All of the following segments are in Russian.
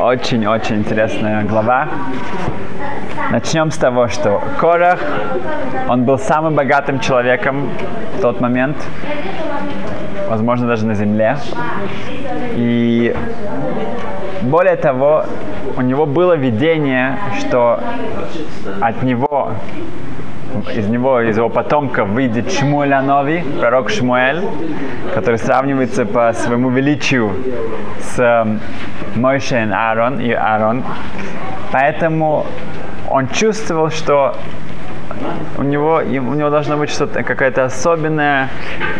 очень-очень интересная глава. Начнем с того, что Корах, он был самым богатым человеком в тот момент, возможно, даже на земле. И более того, у него было видение, что от него из него, из его потомка выйдет Шмуэль Анови, пророк Шмуэль, который сравнивается по своему величию с Мойше и Аарон, и Аарон. Поэтому он чувствовал, что у него, у него должно быть что-то, какое-то особенное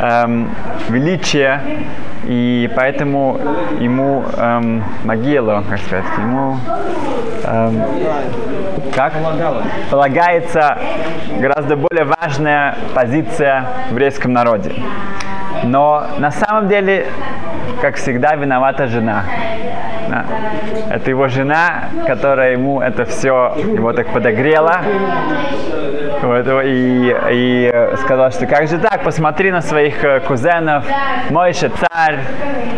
эм, величие, и поэтому ему эм, могилу, как сказать, ему эм, как? полагается гораздо более важная позиция в еврейском народе. Но на самом деле, как всегда, виновата жена. Да. Это его жена, которая ему это все его так подогрела. Вот, и, и сказала, что как же так, посмотри на своих э, кузенов, Мойша царь,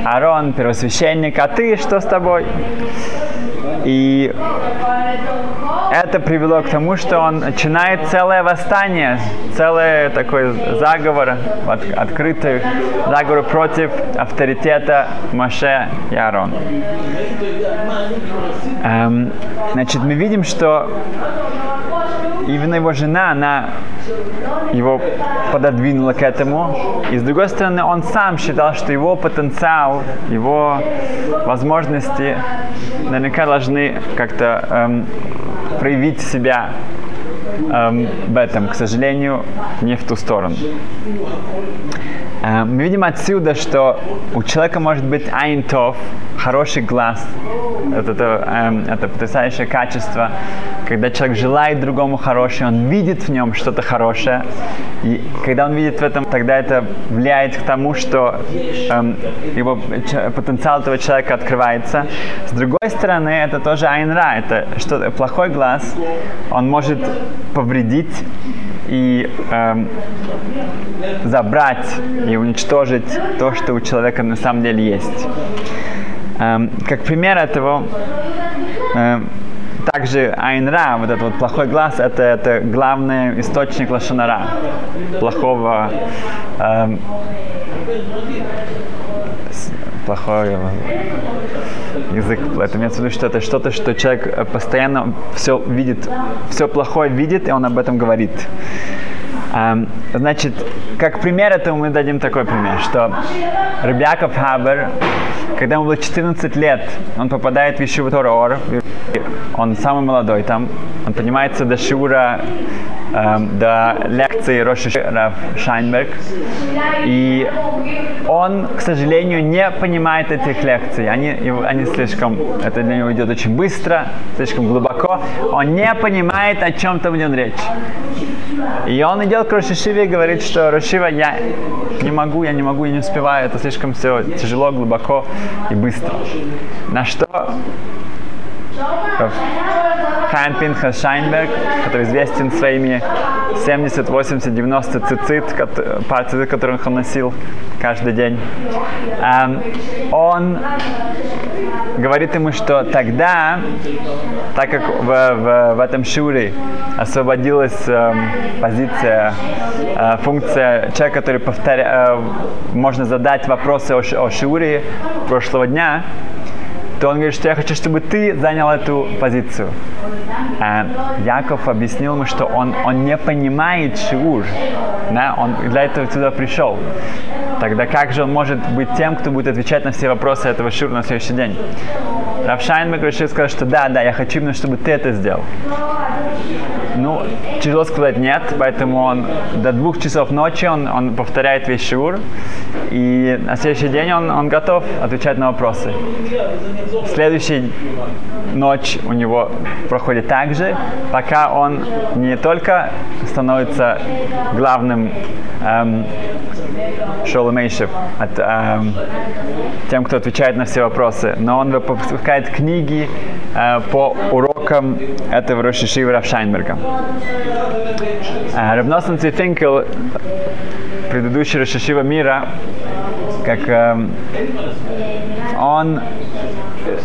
Арон первосвященник, а ты что с тобой? И это привело к тому, что он начинает целое восстание, целый такой заговор, от, открытый заговор против авторитета Моше и. Эм, значит, мы видим, что именно его жена, она его пододвинула к этому. И с другой стороны, он сам считал, что его потенциал, его возможности наверняка должны как-то эм, проявить себя эм, в этом. К сожалению, не в ту сторону. Эм, мы видим отсюда, что у человека может быть айнтов, хороший глаз. Это, это, эм, это потрясающее качество, когда человек желает другому хорошее, он видит в нем что-то хорошее. И когда он видит в этом, тогда это влияет к тому, что эм, его потенциал этого человека открывается. С другой стороны, это тоже айнра, это что плохой глаз, он может повредить и эм, забрать и уничтожить то, что у человека на самом деле есть. Эм, как пример этого, эм, также Айнра, вот этот вот плохой глаз, это, это главный источник лошонара, плохого эм, плохой язык. Это имеется в виду, что это что-то, что человек постоянно все видит, все плохое видит, и он об этом говорит. Значит, как пример этого мы дадим такой пример, что Рыбяков Хабер, когда ему было 14 лет, он попадает в Ишиву Ор, он самый молодой там, он поднимается до Шиура, эм, до лекции Роши Шайнберг, и он, к сожалению, не понимает этих лекций, они, они слишком, это для него идет очень быстро, слишком глубоко, он не понимает, о чем там идет речь. И он идет к Рошишиве и говорит, что Рошива, я не могу, я не могу, я не успеваю, это слишком все тяжело, глубоко и быстро. На что Хайм Пинхас Шайнберг, который известен своими 70, 80, 90 цицит, пар цицит, которых он носил каждый день. Эм, он говорит ему, что тогда, так как в, в, в этом шуре освободилась э, позиция, э, функция человека, который повторяет, э, можно задать вопросы о, о шуре прошлого дня, то он говорит, что я хочу, чтобы ты занял эту позицию. А Яков объяснил ему, что он, он не понимает шиур, да? он для этого сюда пришел. Тогда как же он может быть тем, кто будет отвечать на все вопросы этого шиура на следующий день? Равшайнбек решил сказать, что да, да, я хочу именно, чтобы ты это сделал. Ну, тяжело сказать нет, поэтому он до двух часов ночи он, он повторяет весь шиур, и на следующий день он, он готов отвечать на вопросы. Следующая ночь у него проходит так же, пока он не только становится главным эм, Шалмейшев, от, эм, тем, кто отвечает на все вопросы. Но он выпускает книги э, по урокам этого Рошишива Рафшайнберга. Э, Рабносен Цвифинкел, предыдущий Рошишива мира, как э, он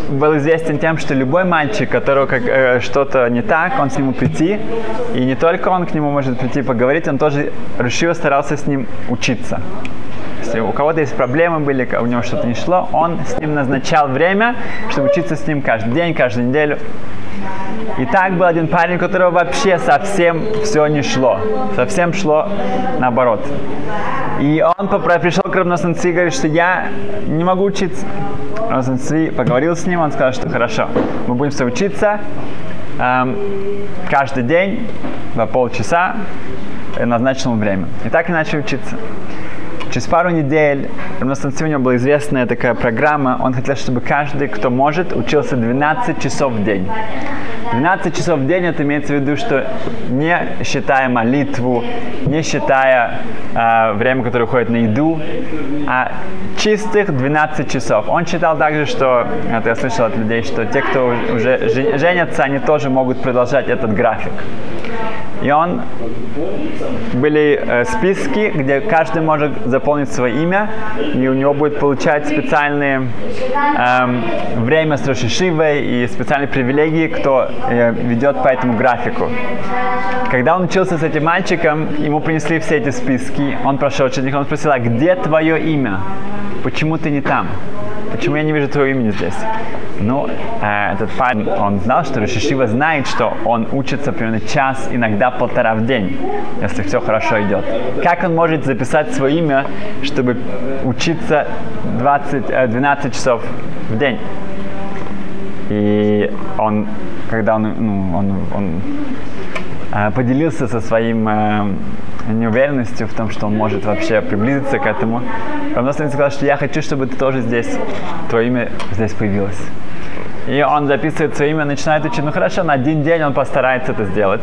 был известен тем, что любой мальчик, которого как, э, что-то не так, он с нему прийти, и не только он к нему может прийти поговорить, он тоже решил, старался с ним учиться. Если у кого-то есть проблемы были, у него что-то не шло, он с ним назначал время, чтобы учиться с ним каждый день, каждую неделю. И так был один парень, у которого вообще совсем все не шло. Совсем шло наоборот. И он пришел к Равносанци и говорит, что я не могу учиться. Равносанци поговорил с ним, он сказал, что хорошо, мы будем все учиться эм, каждый день по полчаса назначенному время. И так и начали учиться. Через пару недель у нас у него была известная такая программа. Он хотел, чтобы каждый, кто может, учился 12 часов в день. 12 часов в день это имеется в виду, что не считая молитву, не считая э, время, которое уходит на еду, а чистых 12 часов. Он считал также, что, это я слышал от людей, что те, кто уже женятся, они тоже могут продолжать этот график. И он были э, списки, где каждый может заполнить свое имя, и у него будет получать специальные э, время с Рошишивой и специальные привилегии, кто э, ведет по этому графику. Когда он учился с этим мальчиком, ему принесли все эти списки, он прошел через них, он спросил, а где твое имя? Почему ты не там? Почему я не вижу твоего имени здесь? Ну, э, этот парень, он знал, что Рашишива знает, что он учится примерно час, иногда полтора в день, если все хорошо идет. Как он может записать свое имя, чтобы учиться 20, э, 12 часов в день? И он, когда он, ну, он, он э, поделился со своим э, неуверенностью в том, что он может вообще приблизиться к этому. Равностоин сказал, что я хочу, чтобы ты тоже здесь, твое имя здесь появилось. И он записывает свое имя, начинает учить. Ну хорошо, на один день он постарается это сделать.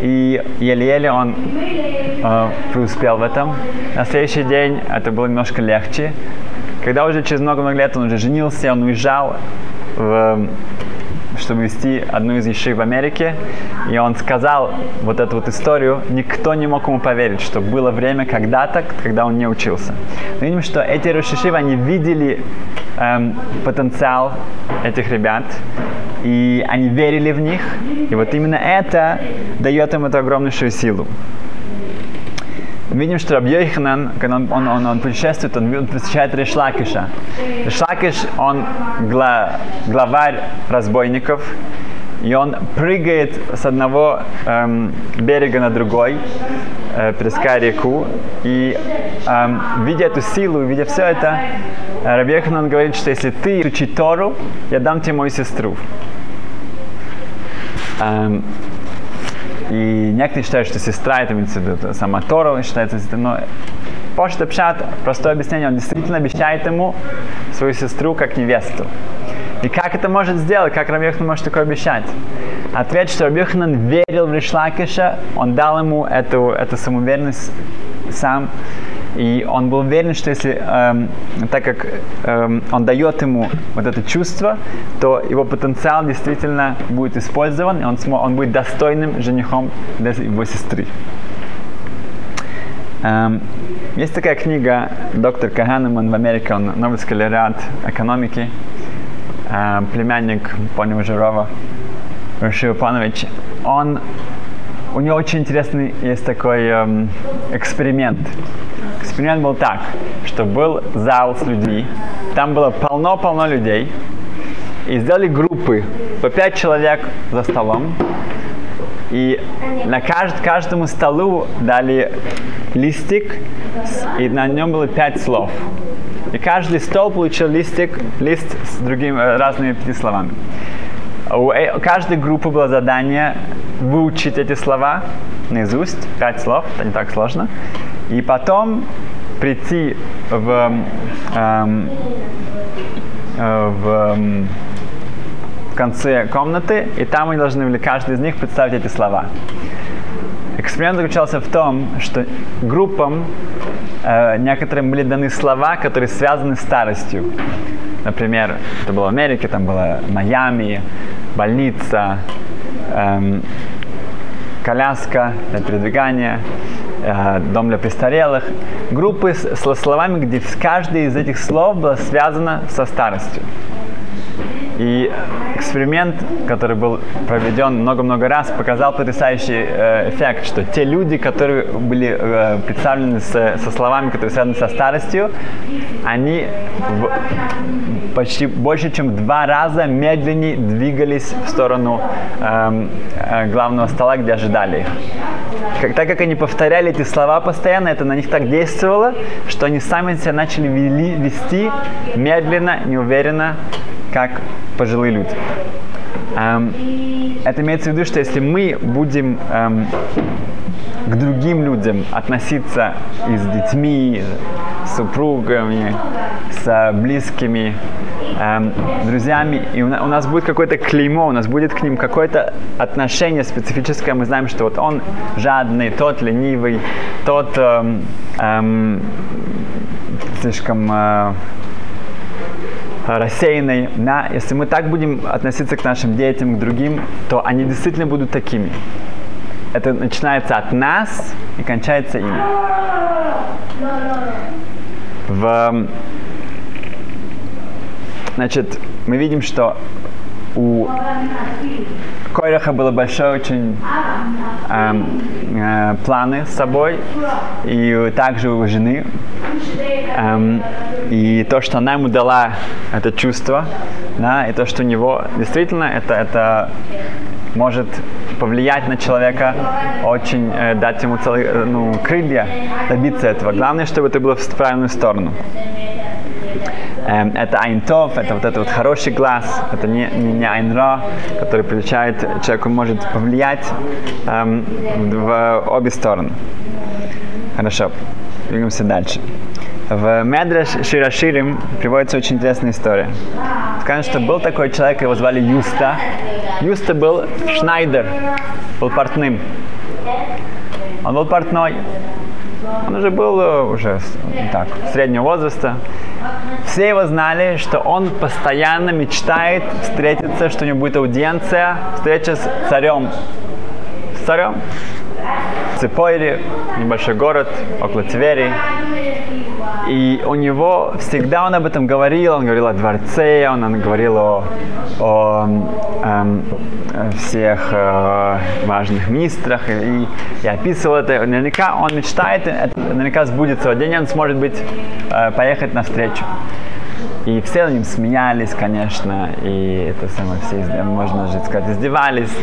И еле-еле он э, преуспел в этом. На следующий день это было немножко легче. Когда уже через много-много лет он уже женился, он уезжал в чтобы вести одну из ешив в Америке, и он сказал вот эту вот историю, никто не мог ему поверить, что было время когда-то, когда он не учился. Мы видим, что эти рошишивы, они видели эм, потенциал этих ребят, и они верили в них, и вот именно это дает им эту огромнейшую силу видим, что Раб Йоханан, когда он, он, он, он путешествует, он посещает Решлакиша. Решлакиш, он гла, главарь разбойников, и он прыгает с одного эм, берега на другой, э, переская реку, и эм, видя эту силу, видя все это, Раби Йоханан говорит, что если ты учить Тору, я дам тебе мою сестру. Эм, и некоторые считают, что сестра это имеется в виду сама Тора, считается сестрой, но Пошта Пшат, простое объяснение, он действительно обещает ему свою сестру как невесту. И как это может сделать? Как Рабьехнан может такое обещать? Ответ, что Рабьехнан верил в Ришлакиша, он дал ему эту, эту самоуверенность сам, и он был уверен, что если, эм, так как эм, он дает ему вот это чувство, то его потенциал действительно будет использован, и он, смо, он будет достойным женихом для его сестры. Эм, есть такая книга доктор Каганеман в Америке, он Нобелевский лауреат экономики, э, племянник Пони Жирова, Рашива Панович. Он у него очень интересный есть такой эм, эксперимент. Эксперимент был так, что был зал с людьми, там было полно-полно людей, и сделали группы по пять человек за столом, и на кажд, каждому столу дали листик, и на нем было пять слов. И каждый стол получил листик, лист с другими э, разными пяти словами. У э, каждой группы было задание выучить эти слова наизусть, пять слов, это не так сложно, и потом прийти в, эм, э, в, эм, конце комнаты, и там они должны были каждый из них представить эти слова. эксперимент заключался в том, что группам э, некоторым были даны слова, которые связаны с старостью. Например, это было в Америке, там было Майами, больница, эм, коляска для передвигания, дом для престарелых. Группы с словами, где каждое из этих слов было связано со старостью. И эксперимент, который был проведен много-много раз, показал потрясающий э, эффект, что те люди, которые были э, представлены с, со словами, которые связаны со старостью, они в, почти больше, чем два раза медленнее двигались в сторону э, э, главного стола, где ожидали их. Как, так как они повторяли эти слова постоянно, это на них так действовало, что они сами себя начали вели, вести медленно, неуверенно, как пожилые люди. Эм, это имеется в виду, что если мы будем эм, к другим людям относиться и с детьми, с супругами, с близкими, эм, друзьями, и у, у нас будет какое-то клеймо, у нас будет к ним какое-то отношение специфическое, мы знаем, что вот он жадный, тот ленивый, тот эм, эм, слишком э, рассеянной. Да? Если мы так будем относиться к нашим детям, к другим, то они действительно будут такими. Это начинается от нас и кончается ими. В, значит, мы видим, что у Койраха было большое очень э, э, планы с собой, и также у жены. Эм, и то, что она ему дала это чувство, да, и то, что у него действительно это, это может повлиять на человека, очень э, дать ему целые э, ну, крылья, добиться этого. Главное, чтобы это было в правильную сторону. Эм, это айнтов, это вот этот вот хороший глаз, это не, не, не айнра, который получает человеку, может повлиять эм, в обе стороны. Хорошо, двигаемся дальше. В Медреш Шираширим приводится очень интересная история. Сказано, что был такой человек, его звали Юста. Юста был Шнайдер, был портным. Он был портной. Он уже был э, уже так, среднего возраста. Все его знали, что он постоянно мечтает встретиться, что у него будет аудиенция, встреча с царем. С царем. Цепойри, небольшой город, около Твери. И у него всегда он об этом говорил, он говорил о дворце, он, он говорил о, о эм, всех э, важных министрах и, и описывал это. Наверняка он мечтает, это наверняка сбудется. В день он сможет быть, э, поехать навстречу. И все ним смеялись, конечно, и это самое все, можно же сказать, издевались.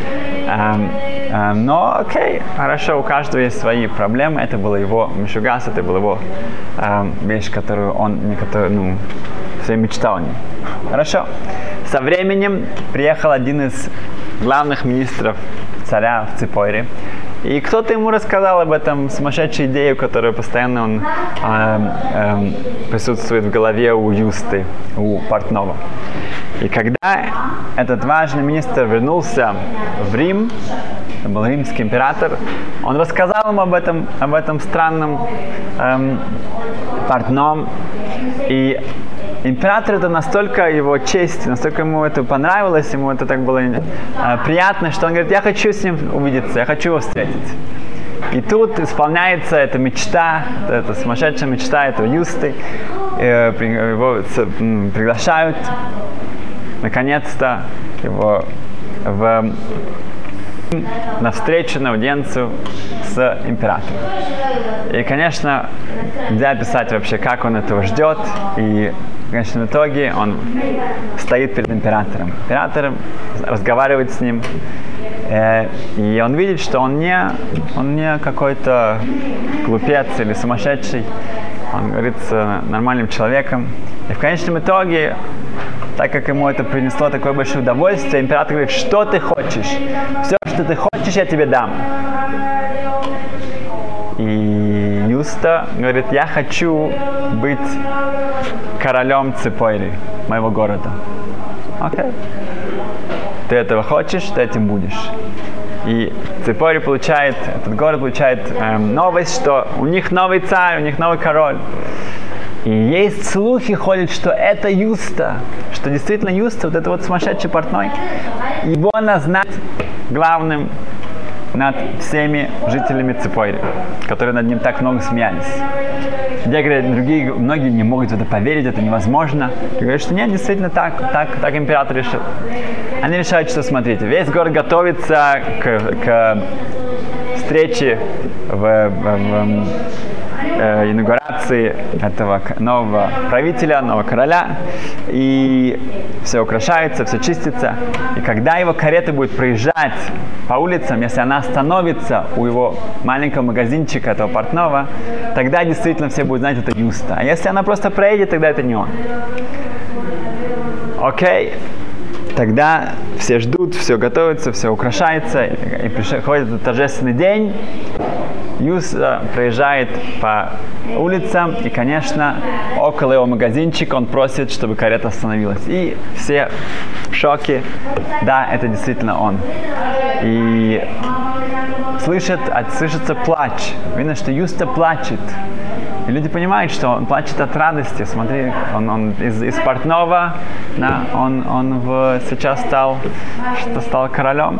Эм, эм, но окей, хорошо, у каждого есть свои проблемы. Это было его мишугас, это была его эм, вещь, которую он, некоторую, ну, все мечтал о. Хорошо. Со временем приехал один из главных министров царя в Ципойре. И кто-то ему рассказал об этом сумасшедшей идее, которая постоянно он, э, э, присутствует в голове у Юсты, у Портнова. И когда этот важный министр вернулся в Рим, это был римский император, он рассказал ему об этом, об этом странном эм, портном. И император это настолько его честь, настолько ему это понравилось, ему это так было э, приятно, что он говорит, я хочу с ним увидеться, я хочу его встретить. И тут исполняется эта мечта, эта сумасшедшая мечта этого Юсты. Э, его приглашают, наконец-то, его в, на встречу, на аудиенцию с императором. И, конечно, нельзя описать вообще, как он этого ждет. И в конечном итоге он стоит перед императором. Император разговаривает с ним, э, и он видит, что он не, он не какой-то глупец или сумасшедший. Он говорит с нормальным человеком. И в конечном итоге, так как ему это принесло такое большое удовольствие, император говорит, что ты хочешь? Все, что ты хочешь, я тебе дам. И Юста говорит, я хочу быть королем Цепойри, моего города. Окей. Okay. Ты этого хочешь, ты этим будешь. И Ципори получает, этот город получает эм, новость, что у них новый царь, у них новый король. И есть слухи ходят, что это Юста, что действительно Юста, вот это вот сумасшедший портной, его назначат главным над всеми жителями Цепойры, которые над ним так много смеялись. Где говорят, другие, многие не могут в это поверить, это невозможно. И говорят, что нет, действительно так, так, так император решил. Они решают, что смотрите, весь город готовится к, к встрече в, в, в э, инаугурации этого нового правителя, нового короля, и все украшается, все чистится. И когда его карета будет проезжать по улицам, если она остановится у его маленького магазинчика, этого портного, тогда действительно все будут знать, это Юста. А если она просто проедет, тогда это не он. Окей. Тогда все ждут, все готовится, все украшается, и приходит торжественный день, Юса проезжает по улицам, и, конечно, около его магазинчика он просит, чтобы карета остановилась. И все в шоке. Да, это действительно он. И слышит, слышится плач. Видно, что Юста плачет. И люди понимают, что он плачет от радости. Смотри, он, он из, из портного, да, он, он в, сейчас стал, что стал королем.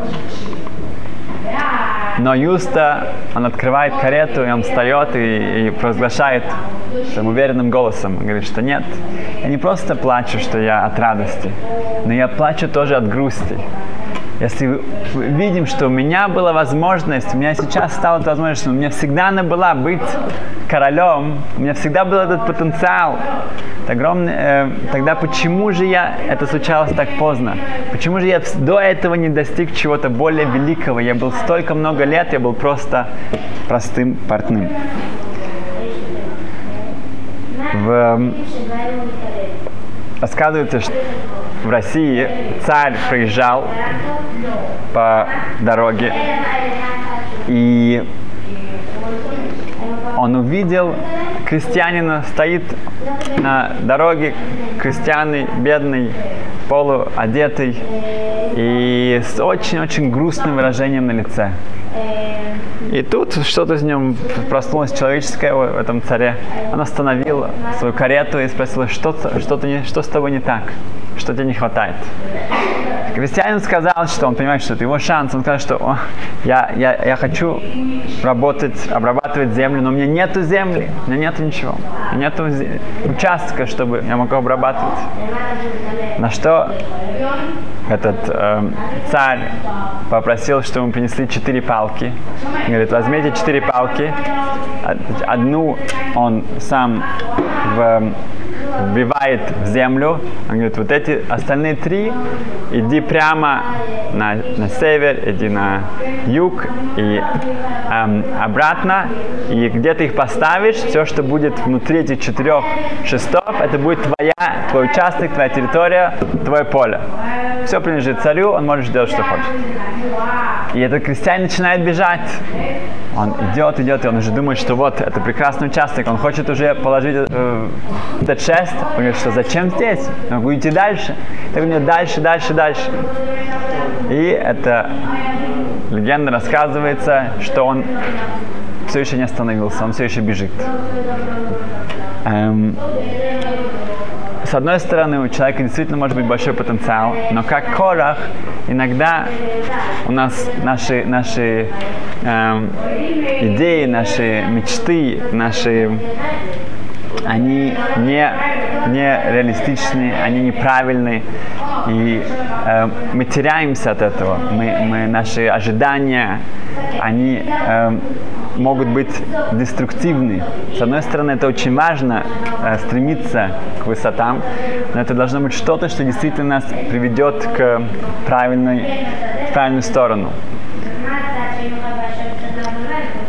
Но Юста, он открывает карету, и он встает и, и провозглашает своим уверенным голосом. Он говорит, что нет, я не просто плачу, что я от радости, но я плачу тоже от грусти. Если видим, что у меня была возможность, у меня сейчас стала эта возможность, у меня всегда она была быть королем, у меня всегда был этот потенциал, огромный, э, тогда почему же я, это случалось так поздно? Почему же я до этого не достиг чего-то более великого? Я был столько много лет, я был просто простым портным. В, рассказывается, что в России царь проезжал по дороге и он увидел крестьянина, стоит на дороге, крестьяный, бедный, полуодетый и с очень-очень грустным выражением на лице. И тут что-то с нем проснулось человеческое в этом царе. Он остановил свою карету и спросил, что, что, не, что с тобой не так, что тебе не хватает. Крестьянин сказал, что он понимает, что это его шанс. Он сказал, что О, я, я, я хочу работать, обрабатывать землю, но у меня нету земли, у меня нету ничего. Нету участка, чтобы я мог обрабатывать. На что этот э, царь попросил, чтобы ему принесли четыре палки. Он говорит, возьмите четыре палки. Одну он сам в вбивает в землю. Он говорит, вот эти остальные три, иди прямо на, на север, иди на юг и эм, обратно. И где ты их поставишь, все, что будет внутри этих четырех шестов, это будет твоя, твой участок, твоя территория, твое поле. Все принадлежит царю, он может делать, что хочет. И этот крестьянин начинает бежать. Он идет, идет, и он уже думает, что вот, это прекрасный участок, он хочет уже положить э, этот шест. Он говорит, что зачем здесь? Могу идти дальше. Так него дальше, дальше, дальше. И это легенда рассказывается, что он все еще не остановился, он все еще бежит. Эм, с одной стороны, у человека действительно может быть большой потенциал, но как Корах, иногда у нас наши, наши эм, идеи, наши мечты, наши они не, не реалистичны, они неправильны, и э, мы теряемся от этого. Мы, мы, наши ожидания, они э, могут быть деструктивны. С одной стороны, это очень важно э, стремиться к высотам, но это должно быть что-то, что действительно нас приведет к правильной, в правильную сторону.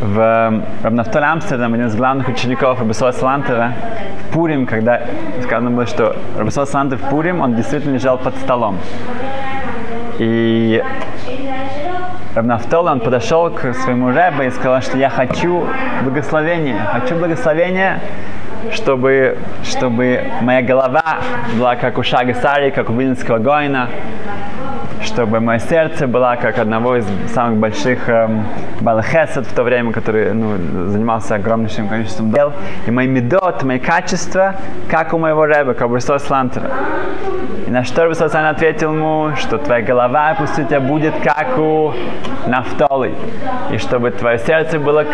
В Равнафтоле Амстердам, один из главных учеников Рабисола Салантера, в Пурим, когда сказано было, что Рабисол Салантер в Пурим, он действительно лежал под столом. И Равнафтол, он подошел к своему рэбе и сказал, что я хочу благословения, хочу благословения, чтобы, чтобы моя голова была как у Шага Сари, как у Вильнского Гоина, чтобы мое сердце было как одного из самых больших эм, балахесов в то время, который ну, занимался огромнейшим количеством дел. И мои медот, мои качества, как у моего рэба, как у Рустова Слантера. И на что Рустов ответил ему, что твоя голова пусть у тебя будет как у Нафтолы. И чтобы твое сердце было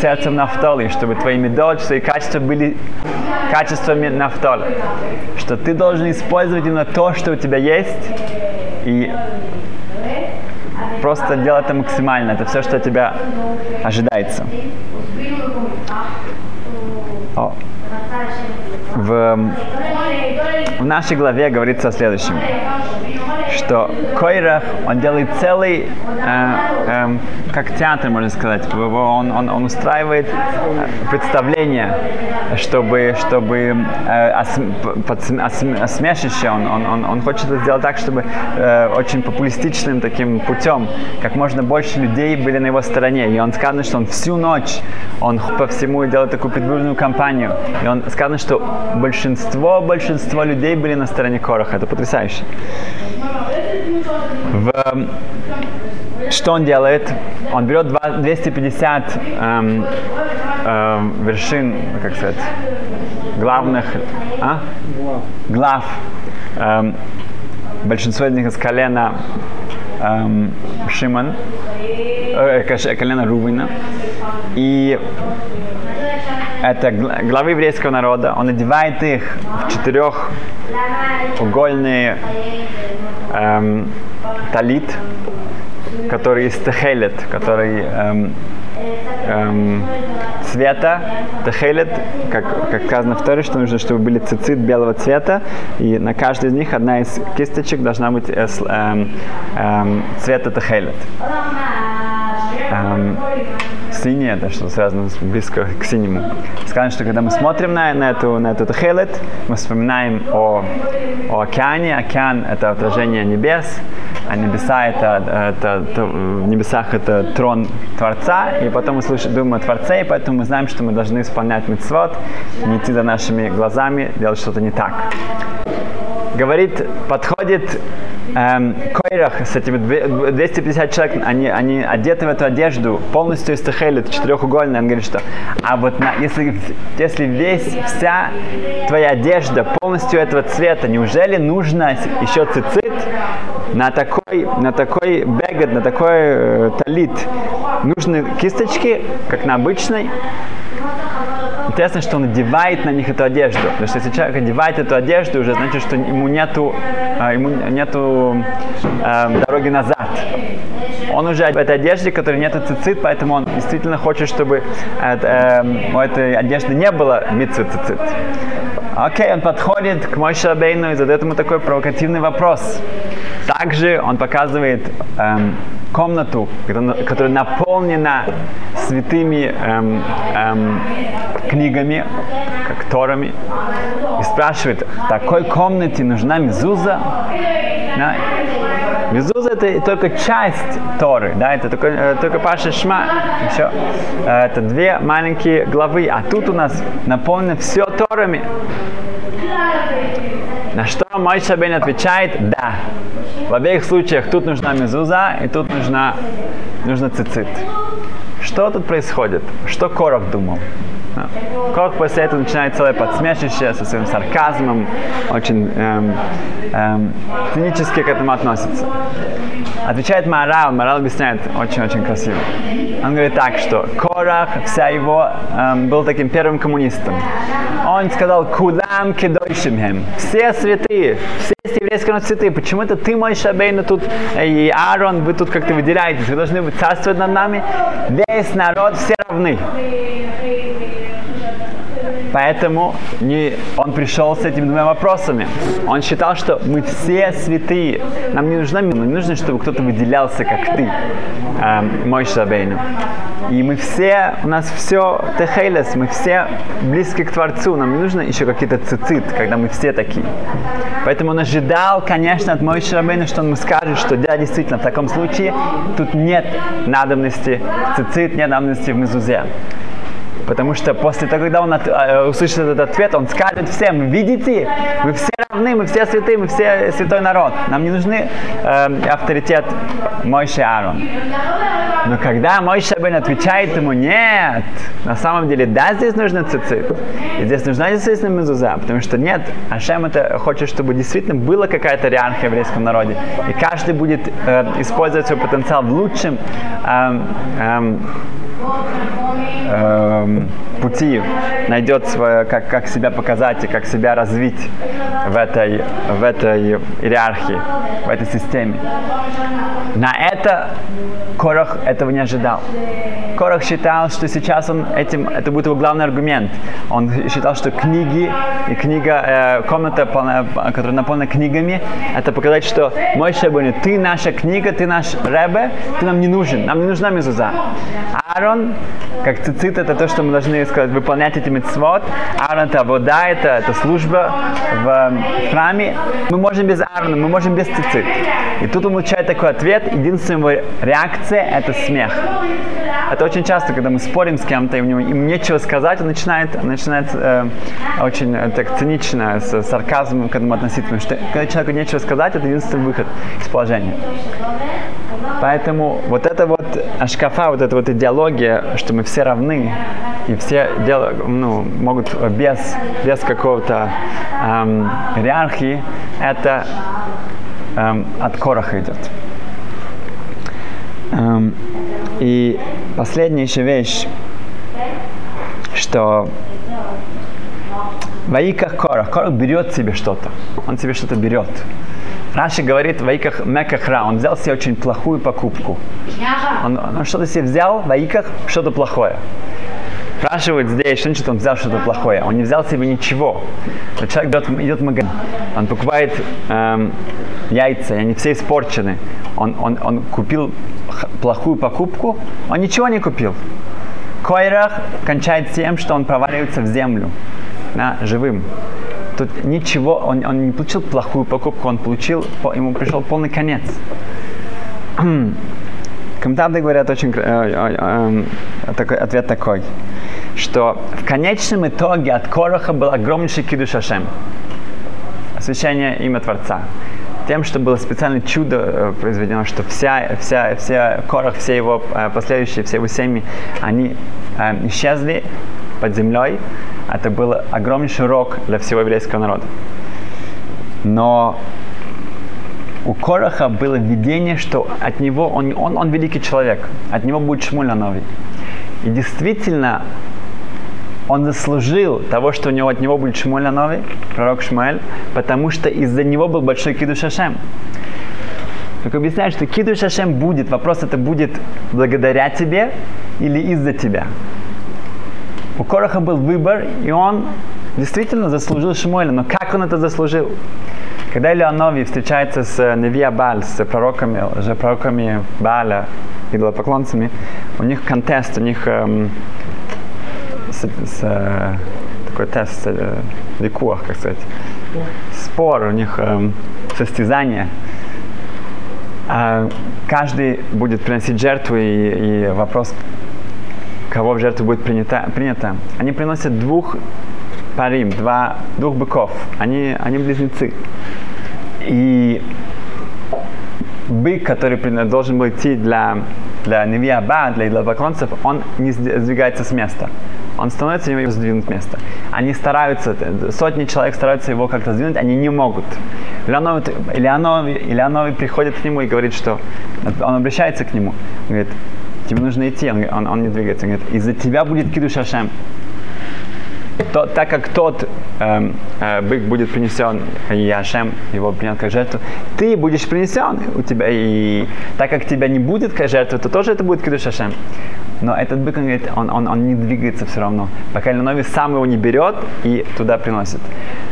сердцем Нафтолы, и чтобы твои медот, твои качества были качествами Нафтолы. Что ты должен использовать именно то, что у тебя есть, и просто делать это максимально. Это все, что от тебя ожидается. В, в нашей главе говорится о следующем что Койрах, он делает целый, э, э, как театр, можно сказать, он, он, он устраивает э, представление, чтобы, чтобы э, осмешище, он, он, он, он хочет это сделать так, чтобы э, очень популистичным таким путем, как можно больше людей были на его стороне. И он сказано, что он всю ночь, он по всему делает такую предвыборную кампанию. И он сказано, что большинство, большинство людей были на стороне Короха. Это потрясающе. В, эм, что он делает? Он берет 250 эм, эм, вершин, как сказать, главных, а? глав. Эм, большинство из них из колена эм, Шиман, э, колена Рувина. И это главы еврейского народа. Он одевает их в четырехугольные эм, талит, который из техелет, который эм, эм, цвета, техелет, как, как сказано в Торе, что нужно, чтобы были цицит белого цвета, и на каждой из них одна из кисточек должна быть э, эм, эм, цвета техелет. Эм, синее, это что связано с, близко к синему. Сказано, что когда мы смотрим на, на эту, на эту тахелет, мы вспоминаем о, о океане. Океан – это отражение небес, а небеса это, это, это, в небесах это трон Творца, и потом мы слышим, думаем о Творце, и поэтому мы знаем, что мы должны исполнять митцвот, не идти за нашими глазами, делать что-то не так. Говорит, подходит эм, Койрах с этими 250 человек, они, они одеты в эту одежду, полностью из техелит, четырехугольная. Он говорит, что а вот на, если, если весь, вся твоя одежда полностью этого цвета, неужели нужно еще цицит на такой, на такой бегет, на такой э, талит? Нужны кисточки, как на обычной, Интересно, что он одевает на них эту одежду. Потому что если человек одевает эту одежду, уже значит, что ему нету, а, ему нету э, дороги назад. Он уже в этой одежде, которой нету цицит, поэтому он действительно хочет, чтобы э, э, у этой одежды не было митцвы цицит. Окей, он подходит к Мойше Абейну и задает ему такой провокативный вопрос. Также он показывает эм, комнату, которая наполнена святыми эм, эм, книгами, как Торами, и спрашивает, в такой комнате нужна мезуза? Да? Мезуза это только часть Торы, да, это только, э, только Паша Шма, все. Э, это две маленькие главы, а тут у нас наполнено все Торами. На что мой Шабен отвечает «да». В обеих случаях тут нужна мезуза и тут нужна, нужна цицит. Что тут происходит? Что Коров думал? Корх после этого начинает целое подсмешище со своим сарказмом, очень эм, эм, цинически к этому относится. Отвечает Марал, Марал объясняет очень-очень красиво. Он говорит так, что Корах, вся его, эм, был таким первым коммунистом. Он сказал, кудам кедойшимхем. Все святые, все еврейские народ святые. Почему это ты, мой Шабейна, тут, и Аарон, вы тут как-то выделяетесь, вы должны царствовать над нами. Весь народ, все равны. Поэтому не, он пришел с этими двумя вопросами. Он считал, что мы все святые. Нам не нужно, не нужно, чтобы кто-то выделялся, как ты, э, мой Шабейну. И мы все, у нас все техейлес, мы все близки к Творцу. Нам не нужно еще какие-то цицит, когда мы все такие. Поэтому он ожидал, конечно, от Мой Шабейна, что он ему скажет, что да, действительно, в таком случае тут нет надобности в цицит, нет надобности в мезузе. Потому что после того, когда он от, э, услышит этот ответ, он скажет всем, видите, вы все равны, мы все святые, мы все святой народ. Нам не нужны э, авторитет Мойши Аарон. Но когда Мой Шабен отвечает ему, нет, на самом деле, да, здесь нужно цицит. И здесь нужна действительно мезуза, потому что нет, Ашем это хочет, чтобы действительно была какая-то иерархия в еврейском народе. И каждый будет э, использовать свой потенциал в лучшем эм, эм, эм, пути, найдет свое, как, как себя показать и как себя развить в этой, в этой иерархии, в этой системе. На это Корах этого не ожидал. Корах считал, что сейчас он этим, это будет его главный аргумент. Он считал, что книги и книга, э, комната, полная, которая наполнена книгами, это показать, что мой Шабуни, ты наша книга, ты наш Ребе, ты нам не нужен, нам не нужна мезуза. Аарон, как цицит, это то, что мы должны сказать, выполнять эти митцвот. Аарон это вода, это, это служба в храме. Мы можем без Аарона, мы можем без цицит. И тут он получает такой ответ, единственная его реакция это смех. Это очень часто, когда мы спорим с кем-то, и у него им нечего сказать, он начинает, начинает э, очень э, так цинично, с сарказмом к этому относиться. Что когда человеку нечего сказать, это единственный выход из положения. Поэтому вот это вот ашкафа, вот эта вот идеология, что мы все равны, и все дел, ну, могут без, без какого-то эм, иерархии, это эм, от Короха идет. Эм, и последняя еще вещь, что Ваиках Корах, Корах берет себе что-то, он себе что-то берет. Раши говорит, Ваиках Мекахра, он взял себе очень плохую покупку. Он, он что-то себе взял, Ваиках, что-то плохое. Спрашивают здесь, что значит он взял что-то плохое? Он не взял себе ничего. Человек идет, идет в магазин, он покупает эм, яйца, и они все испорчены. Он, он, он купил плохую покупку, он ничего не купил. Койрах кончает тем, что он проваливается в землю, да, живым. Тут ничего, он, он не получил плохую покупку, он получил, ему пришел полный конец. Комментаторы говорят очень э, э, э, такой, ответ такой, что в конечном итоге от Короха был огромнейший кидуш Ашем, освящение имя Творца тем, что было специальное чудо э, произведено, что вся, вся, вся Корах, все его э, последующие, все его семьи, они э, исчезли под землей. Это был огромнейший урок для всего еврейского народа. Но у Кораха было видение, что от него, он, он, он великий человек, от него будет Шмуль новый. И действительно, он заслужил того, что у него от него будет Шмуэль новый, пророк Шмуэль, потому что из-за него был большой Кидуш Шашем. Как объясняет, что Кидуш Шашем будет, вопрос это будет благодаря тебе или из-за тебя. У Короха был выбор, и он действительно заслужил Шмуэля, но как он это заслужил? Когда Илеонови встречается с Невия Баль, с пророками, уже пророками Баля, идолопоклонцами, у них контест, у них эм, с, с, э, такой тест, э, викуах, как сказать, спор, у них э, состязание. А каждый будет приносить жертву, и, и вопрос, кого в жертву будет принято, принято. Они приносят двух парим, два, двух быков. Они, они близнецы. И бык, который должен был идти для, для Невиаба, для идолопоклонцев, он не сдвигается с места он становится его сдвинуть с места. Они стараются, сотни человек стараются его как-то сдвинуть, они не могут. Ильянови, Ильянови приходит к нему и говорит, что он обращается к нему, говорит, тебе нужно идти, он, он, он не двигается, он говорит, из-за тебя будет киду шашем. То, так как тот э, э, бык будет принесен, и Ашем его принят как жертву, ты будешь принесен у тебя, и так как тебя не будет как жертва, то тоже это будет кидуш Ашем. Но этот бык, он говорит, он, он, он не двигается все равно, пока Ленови сам его не берет и туда приносит.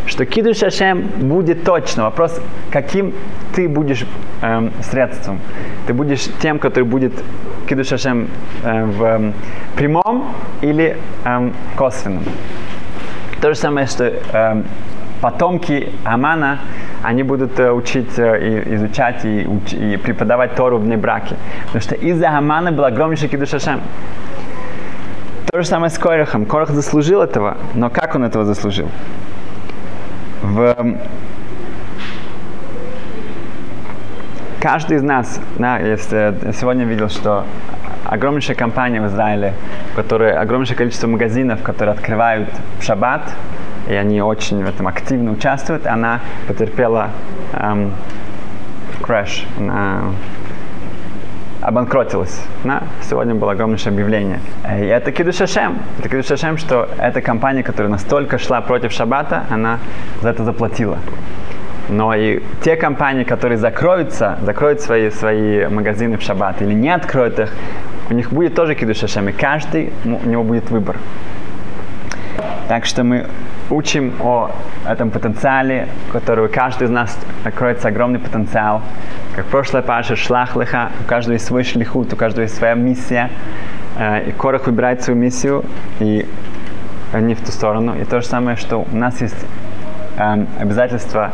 Что кидуш Ашем будет точно. Вопрос, каким ты будешь эм, средством. Ты будешь тем, который будет кидуш Ашем э, в э, прямом или э, косвенном. То же самое, что э, потомки Амана, они будут э, учить, э, и, изучать и, уч, и преподавать Тору в браке. Потому что из-за Амана был огромнейший кидуш Ашем. То же самое с Корохом. Корох заслужил этого, но как он этого заслужил? В... Каждый из нас, да, если, я сегодня видел, что огромнейшая компания в Израиле, которая огромнейшее количество магазинов, которые открывают в шаббат, и они очень в этом активно участвуют, она потерпела эм, crash, она обанкротилась. Да? Сегодня было огромнейшее объявление. И это Кидуш Шашем. Это Кидуш Шашем, что эта компания, которая настолько шла против Шаббата, она за это заплатила. Но и те компании, которые закроются, закроют свои, свои магазины в шаббат или не откроют их, у них будет тоже кидуш Шашем, и каждый, у него будет выбор. Так что мы учим о этом потенциале, который у каждого из нас откроется огромный потенциал. Как прошлая паша шлах леха, у каждого есть свой шлихут, у каждого есть своя миссия. Э, и Корах выбирает свою миссию и не в ту сторону. И то же самое, что у нас есть э, обязательство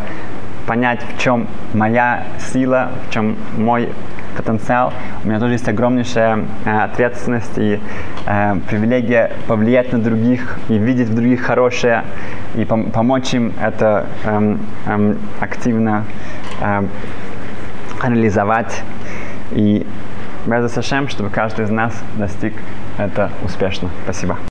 понять, в чем моя сила, в чем мой потенциал. У меня тоже есть огромнейшая э, ответственность и э, привилегия повлиять на других и видеть в других хорошее и пом- помочь им это э, э, активно э, реализовать. И без Сашем, чтобы каждый из нас достиг это успешно. Спасибо.